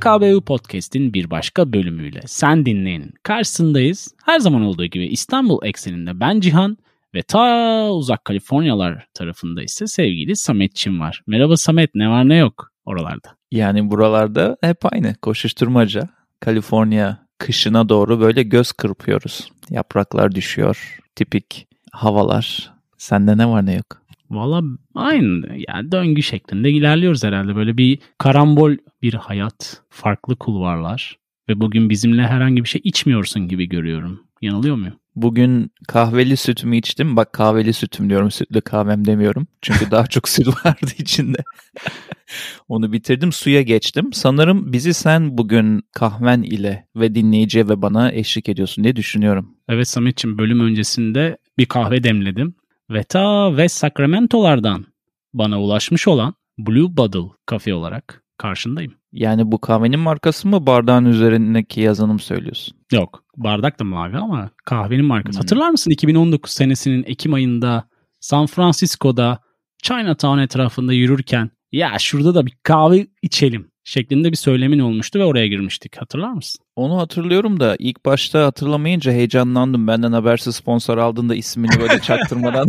PKBU Podcast'in bir başka bölümüyle sen dinleyenin karşısındayız. Her zaman olduğu gibi İstanbul ekseninde ben Cihan ve ta uzak Kaliforniyalar tarafında ise sevgili Sametçim var. Merhaba Samet ne var ne yok oralarda? Yani buralarda hep aynı koşuşturmaca. Kaliforniya kışına doğru böyle göz kırpıyoruz. Yapraklar düşüyor. Tipik havalar. Sende ne var ne yok? Valla aynı yani döngü şeklinde ilerliyoruz herhalde. Böyle bir karambol bir hayat, farklı kulvarlar ve bugün bizimle herhangi bir şey içmiyorsun gibi görüyorum. Yanılıyor muyum? Bugün kahveli sütümü içtim. Bak kahveli sütüm diyorum, sütlü kahvem demiyorum. Çünkü daha çok süt vardı içinde. Onu bitirdim, suya geçtim. Sanırım bizi sen bugün kahven ile ve dinleyiciye ve bana eşlik ediyorsun diye düşünüyorum. Evet Samet'ciğim bölüm öncesinde bir kahve demledim. Ve ta West Sacramento'lardan bana ulaşmış olan Blue Bottle kafe olarak karşındayım. Yani bu kahvenin markası mı bardağın üzerindeki yazanım söylüyorsun? Yok bardak da mavi ama kahvenin markası. Hmm. Hatırlar mısın 2019 senesinin Ekim ayında San Francisco'da Chinatown etrafında yürürken ya şurada da bir kahve içelim şeklinde bir söylemin olmuştu ve oraya girmiştik. Hatırlar mısın? Onu hatırlıyorum da ilk başta hatırlamayınca heyecanlandım. Benden habersiz sponsor aldığında ismini böyle çaktırmadan.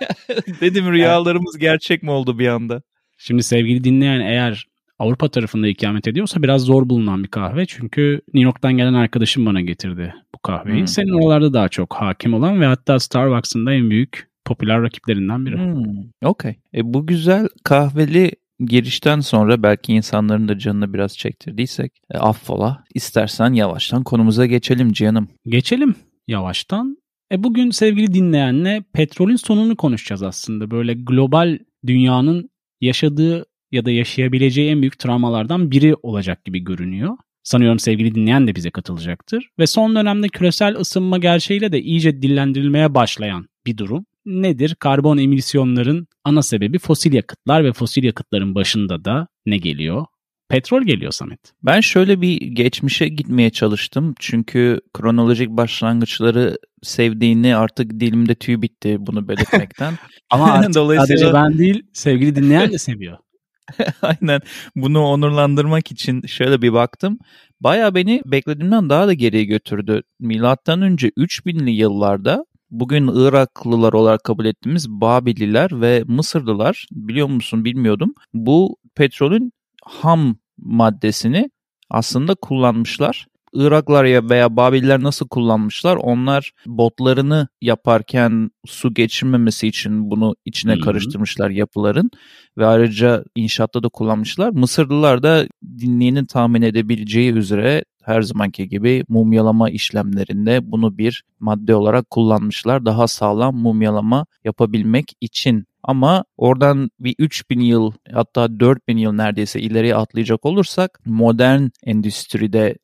Dedim rüyalarımız gerçek mi oldu bir anda? Şimdi sevgili dinleyen eğer Avrupa tarafında ikamet ediyorsa biraz zor bulunan bir kahve. Çünkü New York'tan gelen arkadaşım bana getirdi bu kahveyi. Hmm. Senin oralarda daha çok hakim olan ve hatta Starbucks'ın da en büyük popüler rakiplerinden biri. Hmm. Okey. E, bu güzel kahveli girişten sonra belki insanların da canını biraz çektirdiysek e, affola. İstersen yavaştan konumuza geçelim Cihan'ım. Geçelim yavaştan. E bugün sevgili dinleyenle petrolün sonunu konuşacağız aslında. Böyle global dünyanın yaşadığı ya da yaşayabileceği en büyük travmalardan biri olacak gibi görünüyor. Sanıyorum sevgili dinleyen de bize katılacaktır. Ve son dönemde küresel ısınma gerçeğiyle de iyice dillendirilmeye başlayan bir durum. Nedir? Karbon emisyonların ana sebebi fosil yakıtlar ve fosil yakıtların başında da ne geliyor? Petrol geliyor Samet. Ben şöyle bir geçmişe gitmeye çalıştım. Çünkü kronolojik başlangıçları sevdiğini artık dilimde tüy bitti bunu belirtmekten. Ama artık Dolayısıyla... sadece ben değil sevgili dinleyen de seviyor. Aynen bunu onurlandırmak için şöyle bir baktım. Baya beni beklediğimden daha da geriye götürdü. Milattan önce 3000'li yıllarda bugün Iraklılar olarak kabul ettiğimiz Babililer ve Mısırlılar biliyor musun bilmiyordum. Bu petrolün ham maddesini aslında kullanmışlar. Iraklar ya veya Babiller nasıl kullanmışlar? Onlar botlarını yaparken su geçirmemesi için bunu içine Hı-hı. karıştırmışlar yapıların ve ayrıca inşaatta da kullanmışlar. Mısırlılar da dinleyenin tahmin edebileceği üzere her zamanki gibi mumyalama işlemlerinde bunu bir madde olarak kullanmışlar. Daha sağlam mumyalama yapabilmek için. Ama oradan bir 3000 yıl hatta 4000 yıl neredeyse ileriye atlayacak olursak modern endüstride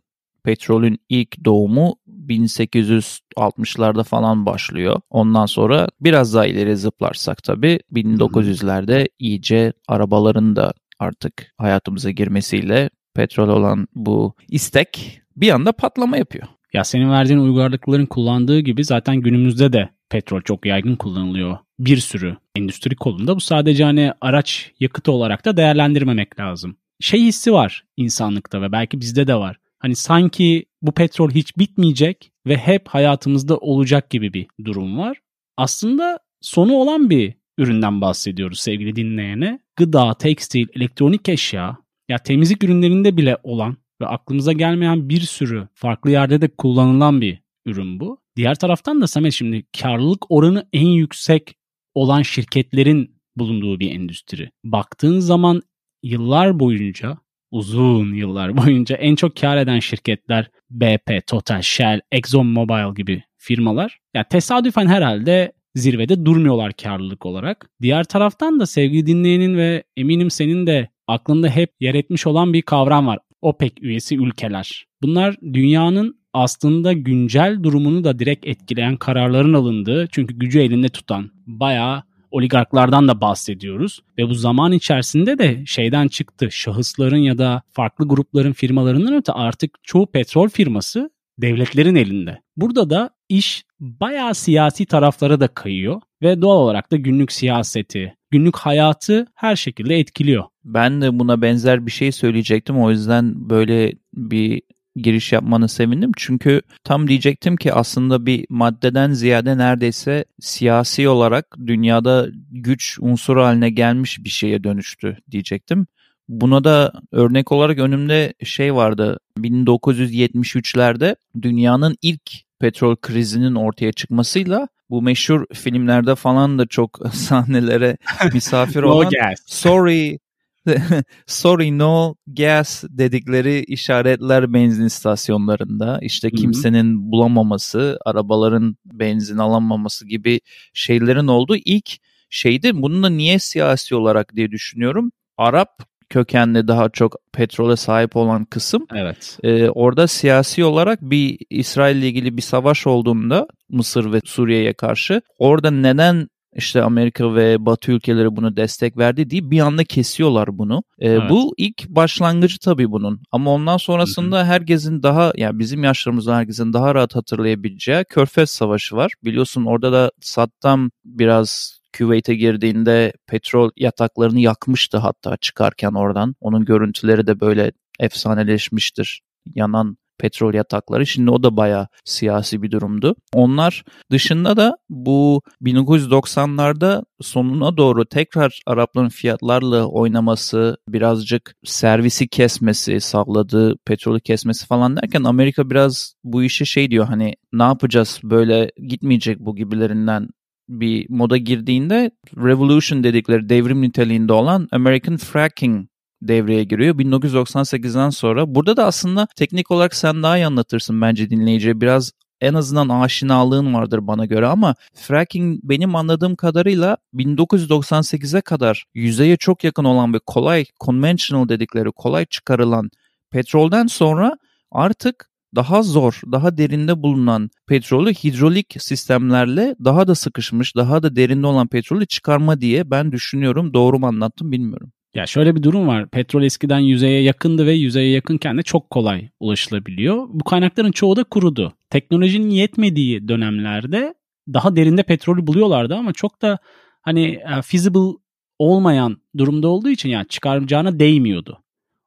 petrolün ilk doğumu 1860'larda falan başlıyor. Ondan sonra biraz daha ileri zıplarsak tabii 1900'lerde iyice arabaların da artık hayatımıza girmesiyle petrol olan bu istek bir anda patlama yapıyor. Ya senin verdiğin uygarlıkların kullandığı gibi zaten günümüzde de petrol çok yaygın kullanılıyor. Bir sürü endüstri kolunda bu sadece hani araç yakıtı olarak da değerlendirmemek lazım. Şey hissi var insanlıkta ve belki bizde de var. Hani sanki bu petrol hiç bitmeyecek ve hep hayatımızda olacak gibi bir durum var. Aslında sonu olan bir üründen bahsediyoruz sevgili dinleyene. Gıda, tekstil, elektronik eşya, ya temizlik ürünlerinde bile olan ve aklımıza gelmeyen bir sürü farklı yerde de kullanılan bir ürün bu. Diğer taraftan da Samet şimdi karlılık oranı en yüksek olan şirketlerin bulunduğu bir endüstri. Baktığın zaman yıllar boyunca uzun yıllar boyunca en çok kar eden şirketler BP, Total, Shell, Exxon Mobil gibi firmalar. Ya tesadüfen herhalde zirvede durmuyorlar karlılık olarak. Diğer taraftan da sevgili dinleyenin ve eminim senin de aklında hep yer etmiş olan bir kavram var. OPEC üyesi ülkeler. Bunlar dünyanın aslında güncel durumunu da direkt etkileyen kararların alındığı çünkü gücü elinde tutan bayağı oligarklardan da bahsediyoruz. Ve bu zaman içerisinde de şeyden çıktı. Şahısların ya da farklı grupların firmalarından öte artık çoğu petrol firması devletlerin elinde. Burada da iş bayağı siyasi taraflara da kayıyor ve doğal olarak da günlük siyaseti, günlük hayatı her şekilde etkiliyor. Ben de buna benzer bir şey söyleyecektim. O yüzden böyle bir giriş yapmanı sevindim. Çünkü tam diyecektim ki aslında bir maddeden ziyade neredeyse siyasi olarak dünyada güç unsuru haline gelmiş bir şeye dönüştü diyecektim. Buna da örnek olarak önümde şey vardı. 1973'lerde dünyanın ilk petrol krizinin ortaya çıkmasıyla bu meşhur filmlerde falan da çok sahnelere misafir olan no gas. Sorry sorry no gas dedikleri işaretler benzin istasyonlarında işte kimsenin bulamaması, arabaların benzin alamaması gibi şeylerin olduğu ilk şeydi. Bunun da niye siyasi olarak diye düşünüyorum. Arap kökenli daha çok petrole sahip olan kısım. Evet. E, orada siyasi olarak bir İsrail ile ilgili bir savaş olduğunda Mısır ve Suriye'ye karşı orada neden işte Amerika ve Batı ülkeleri bunu destek verdi diye bir anda kesiyorlar bunu. Ee, evet. Bu ilk başlangıcı tabii bunun. Ama ondan sonrasında Hı-hı. herkesin daha yani bizim yaşlarımızda herkesin daha rahat hatırlayabileceği Körfez Savaşı var. Biliyorsun orada da Saddam biraz Küveyt'e girdiğinde petrol yataklarını yakmıştı hatta çıkarken oradan. Onun görüntüleri de böyle efsaneleşmiştir. Yanan petrol yatakları. Şimdi o da bayağı siyasi bir durumdu. Onlar dışında da bu 1990'larda sonuna doğru tekrar Arapların fiyatlarla oynaması, birazcık servisi kesmesi, sağladığı petrolü kesmesi falan derken Amerika biraz bu işe şey diyor hani ne yapacağız böyle gitmeyecek bu gibilerinden bir moda girdiğinde revolution dedikleri devrim niteliğinde olan American fracking devreye giriyor 1998'den sonra. Burada da aslında teknik olarak sen daha iyi anlatırsın bence dinleyiciye. Biraz en azından aşinalığın vardır bana göre ama fracking benim anladığım kadarıyla 1998'e kadar yüzeye çok yakın olan ve kolay conventional dedikleri kolay çıkarılan petrolden sonra artık daha zor, daha derinde bulunan petrolü hidrolik sistemlerle daha da sıkışmış, daha da derinde olan petrolü çıkarma diye ben düşünüyorum. Doğru mu anlattım bilmiyorum. Ya şöyle bir durum var. Petrol eskiden yüzeye yakındı ve yüzeye yakınken de çok kolay ulaşılabiliyor. Bu kaynakların çoğu da kurudu. Teknolojinin yetmediği dönemlerde daha derinde petrolü buluyorlardı ama çok da hani e, feasible olmayan durumda olduğu için yani çıkaracağına değmiyordu.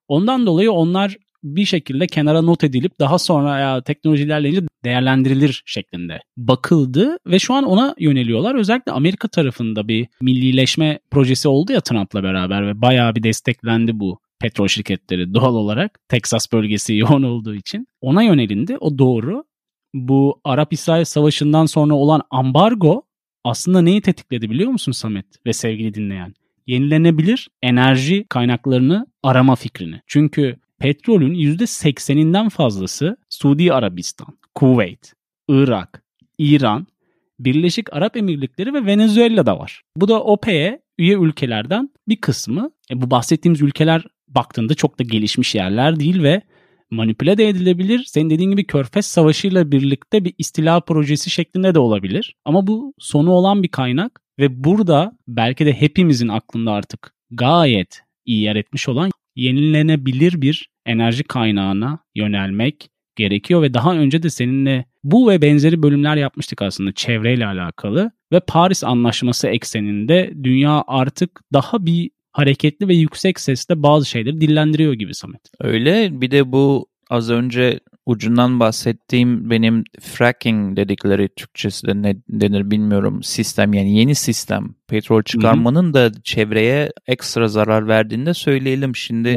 Ondan dolayı onlar bir şekilde kenara not edilip daha sonra ya teknoloji ilerleyince değerlendirilir şeklinde bakıldı ve şu an ona yöneliyorlar. Özellikle Amerika tarafında bir millileşme projesi oldu ya Trump'la beraber ve bayağı bir desteklendi bu petrol şirketleri doğal olarak. Texas bölgesi yoğun olduğu için. Ona yönelindi. O doğru. Bu Arap-İsrail savaşından sonra olan ambargo aslında neyi tetikledi biliyor musun Samet ve sevgili dinleyen? Yenilenebilir enerji kaynaklarını arama fikrini. Çünkü petrolün %80'inden fazlası Suudi Arabistan, Kuveyt, Irak, İran, Birleşik Arap Emirlikleri ve Venezuela'da var. Bu da OPEC'e üye ülkelerden bir kısmı. E bu bahsettiğimiz ülkeler baktığında çok da gelişmiş yerler değil ve manipüle de edilebilir. Senin dediğin gibi Körfez Savaşı ile birlikte bir istila projesi şeklinde de olabilir. Ama bu sonu olan bir kaynak ve burada belki de hepimizin aklında artık gayet iyi yer etmiş olan yenilenebilir bir enerji kaynağına yönelmek gerekiyor ve daha önce de seninle bu ve benzeri bölümler yapmıştık aslında çevreyle alakalı ve Paris Anlaşması ekseninde dünya artık daha bir hareketli ve yüksek sesle bazı şeyleri dillendiriyor gibi Samet. Öyle. Bir de bu az önce ucundan bahsettiğim benim fracking dedikleri Türkçesi de ne denir bilmiyorum. Sistem yani yeni sistem petrol çıkarmanın Hı-hı. da çevreye ekstra zarar verdiğini de söyleyelim. Şimdi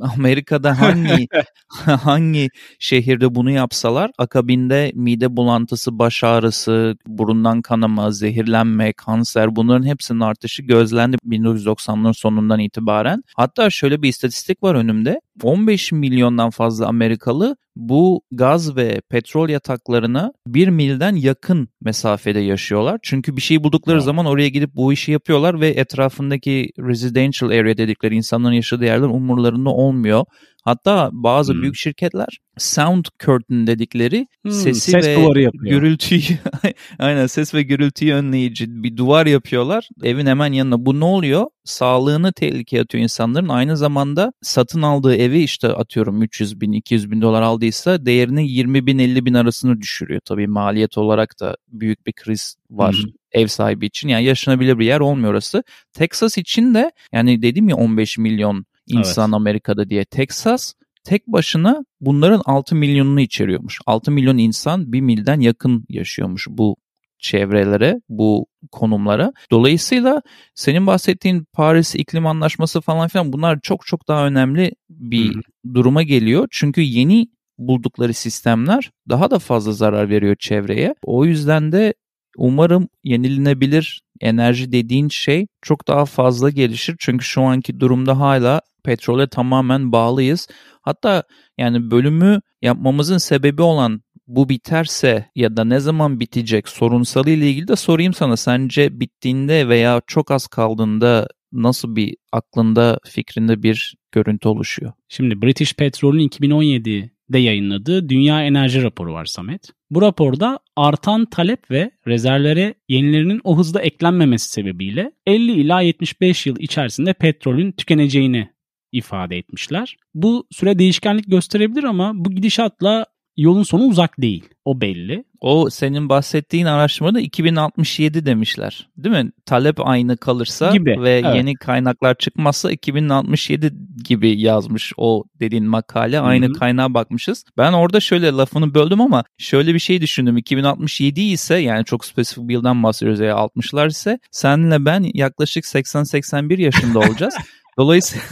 Amerika'da hangi hangi şehirde bunu yapsalar akabinde mide bulantısı, baş ağrısı, burundan kanama, zehirlenme, kanser bunların hepsinin artışı gözlendi 1990'ların sonundan itibaren. Hatta şöyle bir istatistik var önümde. 15 milyondan fazla Amerikalı bu gaz ve petrol yataklarına bir milden yakın mesafede yaşıyorlar. Çünkü bir şey buldukları zaman oraya gidip bu işi yapıyorlar ve etrafındaki residential area dedikleri insanların yaşadığı yerler umurlarında olmuyor. Hatta bazı hmm. büyük şirketler sound curtain dedikleri hmm, sesi ses ve gürültüyü aynen ses ve gürültüyü önleyici bir duvar yapıyorlar evin hemen yanına. Bu ne oluyor? Sağlığını tehlikeye atıyor insanların. Aynı zamanda satın aldığı evi işte atıyorum 300 bin 200 bin dolar aldıysa değerini 20 bin 50 bin arasını düşürüyor. Tabii maliyet olarak da büyük bir kriz var. Hmm ev sahibi için yani yaşanabilir bir yer olmuyor orası. Texas için de yani dedim ya 15 milyon insan evet. Amerika'da diye. Texas tek başına bunların 6 milyonunu içeriyormuş. 6 milyon insan bir milden yakın yaşıyormuş bu çevrelere, bu konumlara. Dolayısıyla senin bahsettiğin Paris İklim Anlaşması falan filan bunlar çok çok daha önemli bir Hı. duruma geliyor. Çünkü yeni buldukları sistemler daha da fazla zarar veriyor çevreye. O yüzden de umarım yenilenebilir enerji dediğin şey çok daha fazla gelişir. Çünkü şu anki durumda hala petrole tamamen bağlıyız. Hatta yani bölümü yapmamızın sebebi olan bu biterse ya da ne zaman bitecek sorunsalı ile ilgili de sorayım sana. Sence bittiğinde veya çok az kaldığında nasıl bir aklında fikrinde bir görüntü oluşuyor? Şimdi British Petrol'ün 2017'de yayınladığı Dünya Enerji Raporu var Samet. Bu raporda artan talep ve rezervlere yenilerinin o hızda eklenmemesi sebebiyle 50 ila 75 yıl içerisinde petrolün tükeneceğini ifade etmişler. Bu süre değişkenlik gösterebilir ama bu gidişatla yolun sonu uzak değil. O belli. O senin bahsettiğin araştırmada 2067 demişler. Değil mi? Talep aynı kalırsa gibi, ve evet. yeni kaynaklar çıkmazsa 2067 gibi yazmış o dediğin makale. Aynı Hı-hı. kaynağa bakmışız. Ben orada şöyle lafını böldüm ama şöyle bir şey düşündüm. 2067 ise yani çok spesifik bir yıldan bahsediyoruz ya 60'lar ise senle ben yaklaşık 80-81 yaşında olacağız. Dolayısıyla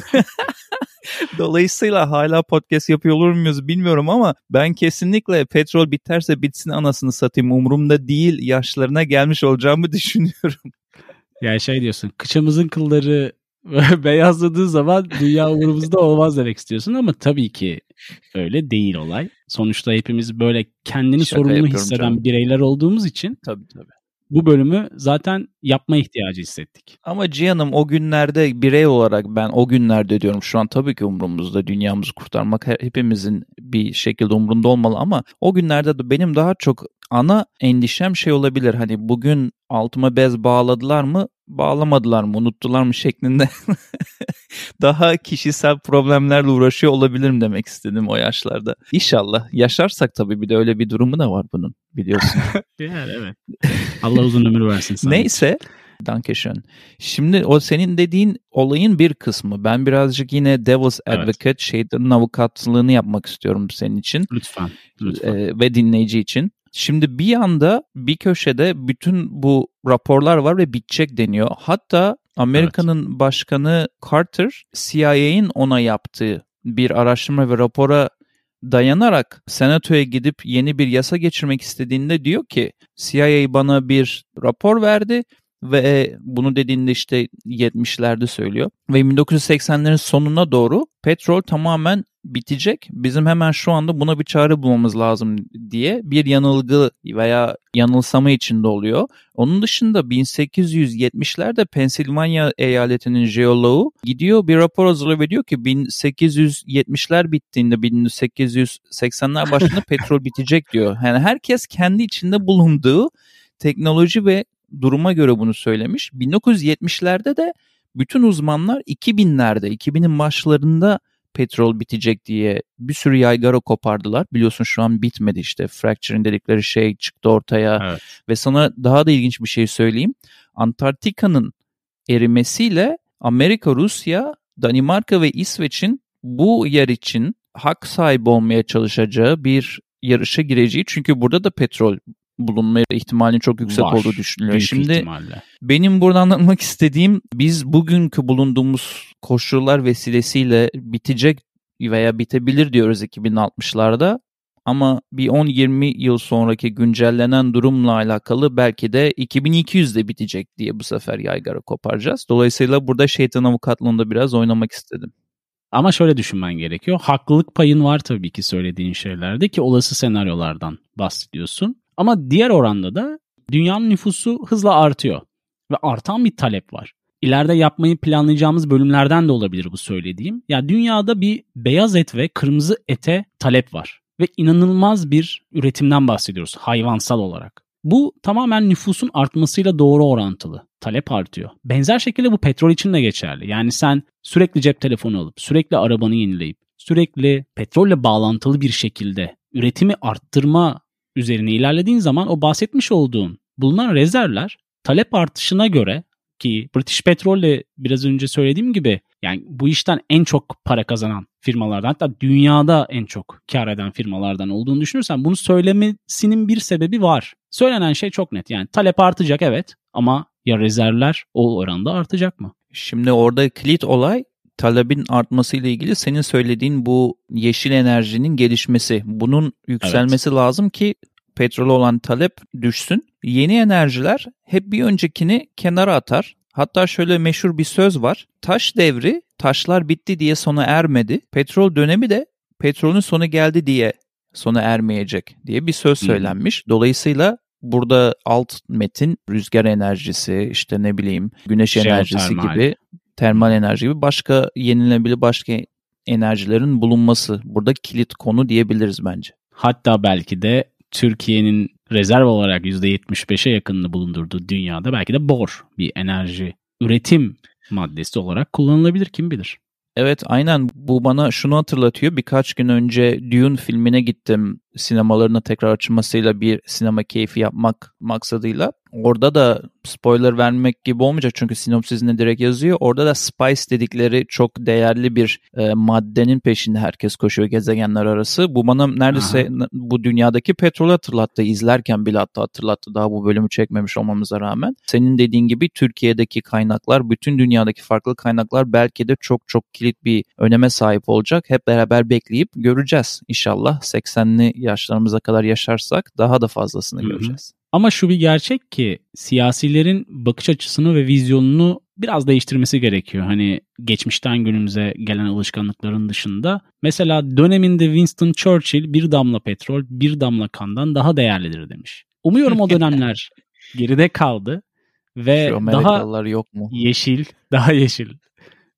Dolayısıyla hala podcast yapıyor olur muyuz bilmiyorum ama ben kesinlikle petrol biterse bitsin anasını satayım umurumda değil yaşlarına gelmiş olacağımı düşünüyorum. Yani şey diyorsun kıçımızın kılları beyazladığı zaman dünya umurumuzda olmaz demek istiyorsun ama tabii ki öyle değil olay. Sonuçta hepimiz böyle kendini Şaka sorumlu hisseden canım. bireyler olduğumuz için tabii tabii bu bölümü zaten yapma ihtiyacı hissettik. Ama Cihan'ım o günlerde birey olarak ben o günlerde diyorum şu an tabii ki umurumuzda dünyamızı kurtarmak hepimizin bir şekilde umurunda olmalı ama o günlerde de benim daha çok ana endişem şey olabilir hani bugün altıma bez bağladılar mı bağlamadılar mı unuttular mı şeklinde daha kişisel problemlerle uğraşıyor olabilirim demek istedim o yaşlarda. İnşallah yaşarsak tabii bir de öyle bir durumu da var bunun biliyorsun. yani evet. Allah uzun ömür versin sana. Neyse Dankeschön. Şimdi o senin dediğin olayın bir kısmı. Ben birazcık yine devil's advocate, evet. şeytanın avukatlığını yapmak istiyorum senin için. Lütfen. lütfen. Ee, ve dinleyici için. Şimdi bir yanda bir köşede bütün bu raporlar var ve bitecek deniyor. Hatta Amerika'nın evet. başkanı Carter CIA'in ona yaptığı bir araştırma ve rapora dayanarak senatoya gidip yeni bir yasa geçirmek istediğinde diyor ki CIA bana bir rapor verdi ve bunu dediğinde işte 70'lerde söylüyor. Ve 1980'lerin sonuna doğru petrol tamamen bitecek. Bizim hemen şu anda buna bir çare bulmamız lazım diye bir yanılgı veya yanılsama içinde oluyor. Onun dışında 1870'lerde Pensilvanya eyaletinin jeoloğu gidiyor bir rapor hazırlıyor ve diyor ki 1870'ler bittiğinde 1880'ler başında petrol bitecek diyor. Yani herkes kendi içinde bulunduğu teknoloji ve duruma göre bunu söylemiş. 1970'lerde de bütün uzmanlar 2000'lerde, 2000'in başlarında petrol bitecek diye bir sürü yaygara kopardılar. Biliyorsun şu an bitmedi işte. Fracturing dedikleri şey çıktı ortaya. Evet. Ve sana daha da ilginç bir şey söyleyeyim. Antarktika'nın erimesiyle Amerika, Rusya, Danimarka ve İsveç'in bu yer için hak sahibi olmaya çalışacağı bir yarışa gireceği. Çünkü burada da petrol bulunma ihtimalinin çok yüksek Var, olduğu düşünülüyor. Şimdi ihtimalle. benim burada anlatmak istediğim biz bugünkü bulunduğumuz koşullar vesilesiyle bitecek veya bitebilir diyoruz 2060'larda. Ama bir 10-20 yıl sonraki güncellenen durumla alakalı belki de 2200'de bitecek diye bu sefer yaygara koparacağız. Dolayısıyla burada şeytan avukatlığında biraz oynamak istedim. Ama şöyle düşünmen gerekiyor. Haklılık payın var tabii ki söylediğin şeylerde ki olası senaryolardan bahsediyorsun. Ama diğer oranda da dünyanın nüfusu hızla artıyor. ve artan bir talep var. İleride yapmayı planlayacağımız bölümlerden de olabilir bu söylediğim. Ya dünyada bir beyaz et ve kırmızı ete talep var ve inanılmaz bir üretimden bahsediyoruz hayvansal olarak. Bu tamamen nüfusun artmasıyla doğru orantılı. Talep artıyor. Benzer şekilde bu petrol için de geçerli. Yani sen sürekli cep telefonu alıp, sürekli arabanı yenileyip, sürekli petrolle bağlantılı bir şekilde üretimi arttırma üzerine ilerlediğin zaman o bahsetmiş olduğun bulunan rezervler talep artışına göre ki British Petrol'le biraz önce söylediğim gibi yani bu işten en çok para kazanan firmalardan hatta dünyada en çok kar eden firmalardan olduğunu düşünürsen bunu söylemesinin bir sebebi var. Söylenen şey çok net yani talep artacak evet ama ya rezervler o oranda artacak mı? Şimdi orada kilit olay talebin artmasıyla ilgili senin söylediğin bu yeşil enerjinin gelişmesi. Bunun yükselmesi evet. lazım ki petrol olan talep düşsün. Yeni enerjiler hep bir öncekini kenara atar. Hatta şöyle meşhur bir söz var. Taş devri taşlar bitti diye sona ermedi. Petrol dönemi de petrolün sonu geldi diye sona ermeyecek diye bir söz söylenmiş. Dolayısıyla burada alt metin rüzgar enerjisi işte ne bileyim güneş Jeotermal. enerjisi gibi termal enerji gibi başka yenilenebilir başka enerjilerin bulunması burada kilit konu diyebiliriz bence. Hatta belki de Türkiye'nin rezerv olarak %75'e yakınını bulundurduğu dünyada belki de bor bir enerji üretim maddesi olarak kullanılabilir kim bilir. Evet aynen bu bana şunu hatırlatıyor. Birkaç gün önce Dune filmine gittim sinemalarına tekrar açılmasıyla bir sinema keyfi yapmak maksadıyla. Orada da spoiler vermek gibi olmayacak çünkü sinopsisinde direkt yazıyor. Orada da spice dedikleri çok değerli bir e, maddenin peşinde herkes koşuyor gezegenler arası. Bu bana neredeyse Aha. bu dünyadaki petrol hatırlattı. izlerken bile hatta hatırlattı daha bu bölümü çekmemiş olmamıza rağmen. Senin dediğin gibi Türkiye'deki kaynaklar, bütün dünyadaki farklı kaynaklar belki de çok çok kilit bir öneme sahip olacak. Hep beraber bekleyip göreceğiz inşallah 80'li yaşlarımıza kadar yaşarsak daha da fazlasını Hı-hı. göreceğiz. Ama şu bir gerçek ki siyasilerin bakış açısını ve vizyonunu biraz değiştirmesi gerekiyor. Hani geçmişten günümüze gelen alışkanlıkların dışında. Mesela döneminde Winston Churchill bir damla petrol bir damla kandan daha değerlidir demiş. Umuyorum o dönemler geride kaldı ve daha yok mu? yeşil, daha yeşil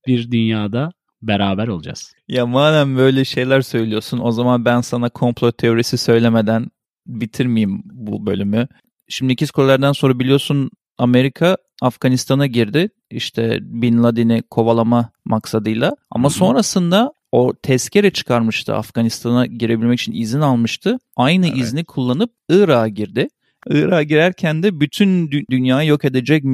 bir dünyada beraber olacağız. Ya madem böyle şeyler söylüyorsun o zaman ben sana komplo teorisi söylemeden bitirmeyeyim bu bölümü. Şimdi ikiz korelerden sonra biliyorsun Amerika Afganistan'a girdi. İşte Bin Laden'i kovalama maksadıyla. Ama sonrasında o tezkere çıkarmıştı Afganistan'a girebilmek için izin almıştı. Aynı evet. izni kullanıp Irak'a girdi. Irak'a girerken de bütün dü- dünyayı yok edecek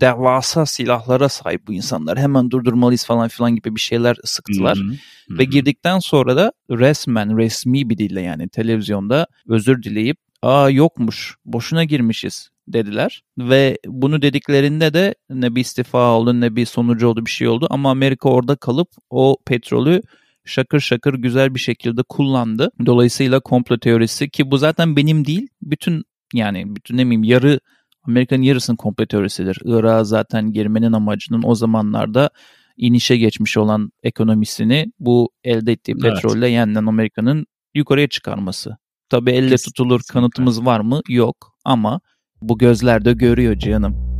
devasa silahlara sahip bu insanlar. Hemen durdurmalıyız falan filan gibi bir şeyler sıktılar. Hı-hı. Ve girdikten sonra da resmen resmi bir dille yani televizyonda özür dileyip aa yokmuş boşuna girmişiz dediler. Ve bunu dediklerinde de ne bir istifa oldu ne bir sonucu oldu bir şey oldu. Ama Amerika orada kalıp o petrolü şakır şakır güzel bir şekilde kullandı. Dolayısıyla komplo teorisi ki bu zaten benim değil bütün yani bütün ne bileyim yarı Amerika'nın yarısının komple teorisidir. Irak'a zaten girmenin amacının o zamanlarda inişe geçmiş olan ekonomisini bu elde ettiği petrolle evet. yeniden Amerika'nın yukarıya çıkarması. Tabi elle Kesinlikle. tutulur kanıtımız var mı? Yok ama bu gözler de görüyor canım.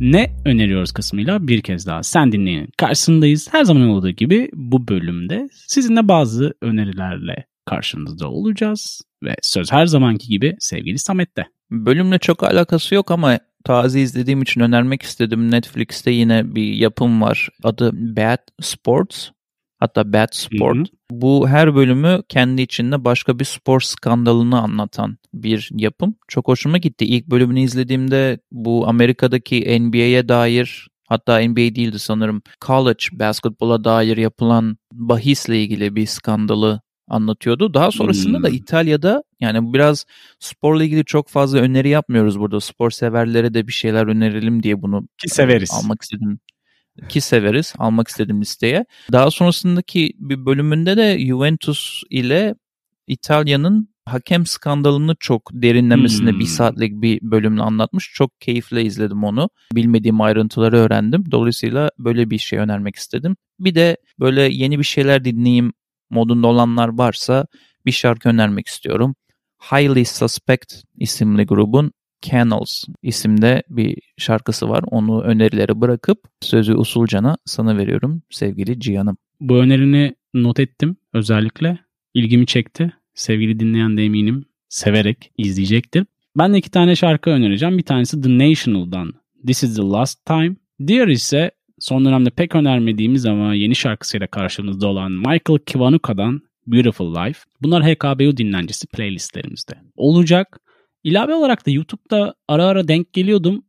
Ne öneriyoruz kısmıyla bir kez daha sen dinleyin. Karşısındayız. Her zaman olduğu gibi bu bölümde sizinle bazı önerilerle karşınızda olacağız ve söz her zamanki gibi sevgili Samet'te. Bölümle çok alakası yok ama taze izlediğim için önermek istedim. Netflix'te yine bir yapım var. Adı Bad Sports. Hatta Bad Sport. Hı hı. Bu her bölümü kendi içinde başka bir spor skandalını anlatan bir yapım. Çok hoşuma gitti. İlk bölümünü izlediğimde bu Amerika'daki NBA'ye dair hatta NBA değildi sanırım college basketbola dair yapılan bahisle ilgili bir skandalı anlatıyordu. Daha sonrasında hmm. da İtalya'da yani biraz sporla ilgili çok fazla öneri yapmıyoruz burada. Spor severlere de bir şeyler önerelim diye bunu ki severiz. almak istedim. Ki severiz. Almak istedim listeye. Daha sonrasındaki bir bölümünde de Juventus ile İtalya'nın hakem skandalını çok derinlemesine hmm. bir saatlik bir bölümle anlatmış. Çok keyifle izledim onu. Bilmediğim ayrıntıları öğrendim. Dolayısıyla böyle bir şey önermek istedim. Bir de böyle yeni bir şeyler dinleyeyim modunda olanlar varsa bir şarkı önermek istiyorum. Highly Suspect isimli grubun Canals isimde bir şarkısı var. Onu önerilere bırakıp sözü usulcana sana veriyorum sevgili Cihan'ım. Bu önerini not ettim özellikle. İlgimi çekti. Sevgili dinleyen de eminim severek izleyecektir. Ben de iki tane şarkı önereceğim. Bir tanesi The National'dan This is the Last Time. Diğer ise son dönemde pek önermediğimiz ama yeni şarkısıyla karşımızda olan Michael Kivanuka'dan Beautiful Life. Bunlar HKBU dinlencesi playlistlerimizde. Olacak. İlave olarak da YouTube'da ara ara denk geliyordum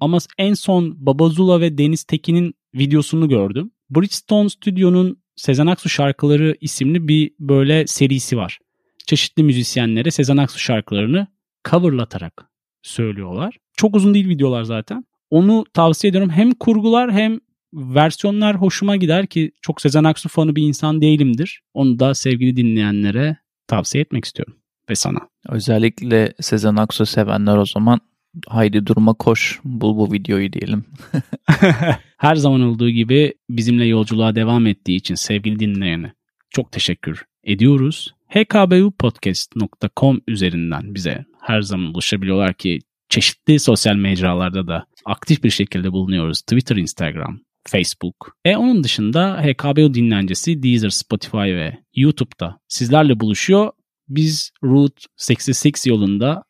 ama en son Babazula ve Deniz Tekin'in videosunu gördüm. Bridgestone Studio'nun Sezen Aksu şarkıları isimli bir böyle serisi var. Çeşitli müzisyenlere Sezen Aksu şarkılarını coverlatarak söylüyorlar. Çok uzun değil videolar zaten. Onu tavsiye ediyorum. Hem kurgular hem versiyonlar hoşuma gider ki çok Sezen Aksu fanı bir insan değilimdir. Onu da sevgili dinleyenlere tavsiye etmek istiyorum ve sana. Özellikle Sezen Aksu sevenler o zaman haydi durma koş bul bu videoyu diyelim. Her zaman olduğu gibi bizimle yolculuğa devam ettiği için sevgili dinleyene çok teşekkür ediyoruz. hkbupodcast.com üzerinden bize her zaman ulaşabiliyorlar ki çeşitli sosyal mecralarda da aktif bir şekilde bulunuyoruz. Twitter, Instagram, Facebook. E onun dışında HKBO dinlencesi Deezer, Spotify ve YouTube'da sizlerle buluşuyor. Biz Route 66 yolunda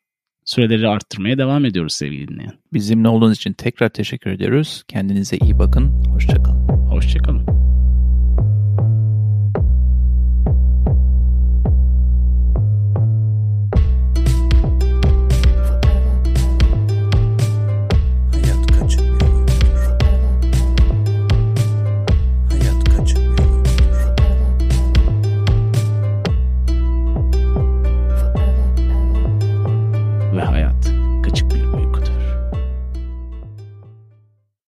süreleri arttırmaya devam ediyoruz sevgili dinleyen. Bizimle olduğunuz için tekrar teşekkür ediyoruz. Kendinize iyi bakın. Hoşçakalın.